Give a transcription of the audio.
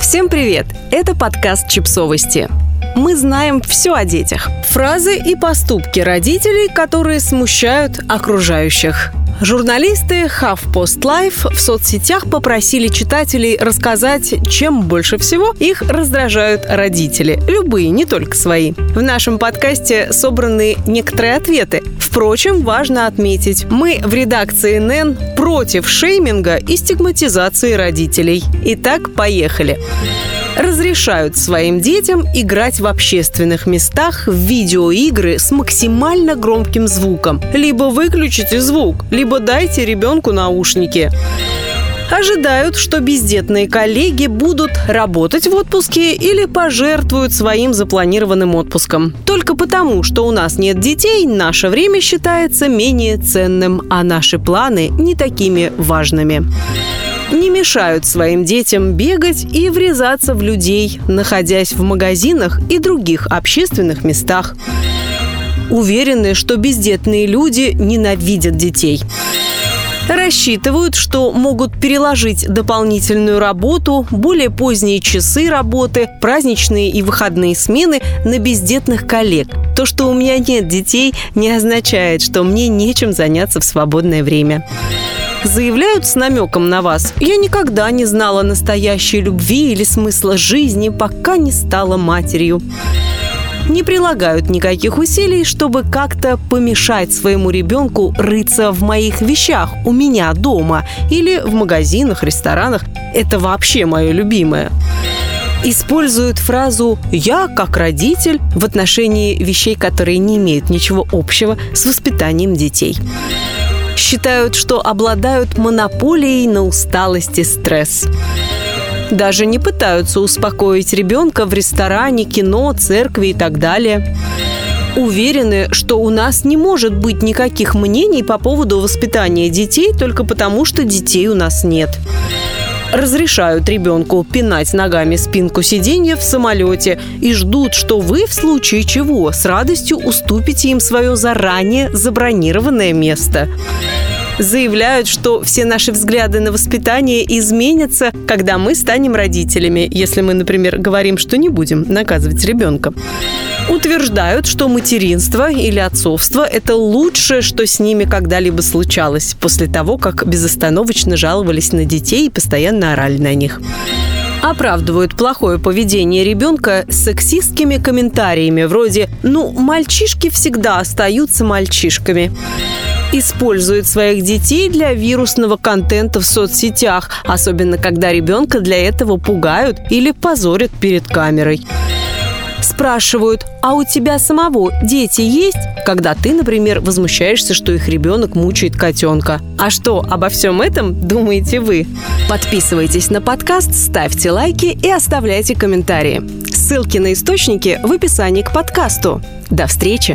Всем привет! Это подкаст «Чипсовости». Мы знаем все о детях. Фразы и поступки родителей, которые смущают окружающих. Журналисты HuffPost Life в соцсетях попросили читателей рассказать, чем больше всего их раздражают родители. Любые, не только свои. В нашем подкасте собраны некоторые ответы. Впрочем, важно отметить, мы в редакции НН против шейминга и стигматизации родителей. Итак, поехали разрешают своим детям играть в общественных местах в видеоигры с максимально громким звуком. Либо выключите звук, либо дайте ребенку наушники ожидают, что бездетные коллеги будут работать в отпуске или пожертвуют своим запланированным отпуском. Только потому, что у нас нет детей, наше время считается менее ценным, а наши планы не такими важными не мешают своим детям бегать и врезаться в людей, находясь в магазинах и других общественных местах. Уверены, что бездетные люди ненавидят детей рассчитывают, что могут переложить дополнительную работу, более поздние часы работы, праздничные и выходные смены на бездетных коллег. То, что у меня нет детей, не означает, что мне нечем заняться в свободное время заявляют с намеком на вас. Я никогда не знала настоящей любви или смысла жизни, пока не стала матерью не прилагают никаких усилий, чтобы как-то помешать своему ребенку рыться в моих вещах у меня дома или в магазинах, ресторанах. Это вообще мое любимое используют фразу «я как родитель» в отношении вещей, которые не имеют ничего общего с воспитанием детей считают, что обладают монополией на усталость и стресс. Даже не пытаются успокоить ребенка в ресторане, кино, церкви и так далее. Уверены, что у нас не может быть никаких мнений по поводу воспитания детей только потому, что детей у нас нет разрешают ребенку пинать ногами спинку сиденья в самолете и ждут, что вы в случае чего с радостью уступите им свое заранее забронированное место заявляют, что все наши взгляды на воспитание изменятся, когда мы станем родителями, если мы, например, говорим, что не будем наказывать ребенка. Утверждают, что материнство или отцовство – это лучшее, что с ними когда-либо случалось, после того, как безостановочно жаловались на детей и постоянно орали на них. Оправдывают плохое поведение ребенка сексистскими комментариями вроде «ну, мальчишки всегда остаются мальчишками» используют своих детей для вирусного контента в соцсетях, особенно когда ребенка для этого пугают или позорят перед камерой спрашивают, а у тебя самого дети есть? Когда ты, например, возмущаешься, что их ребенок мучает котенка. А что обо всем этом думаете вы? Подписывайтесь на подкаст, ставьте лайки и оставляйте комментарии. Ссылки на источники в описании к подкасту. До встречи!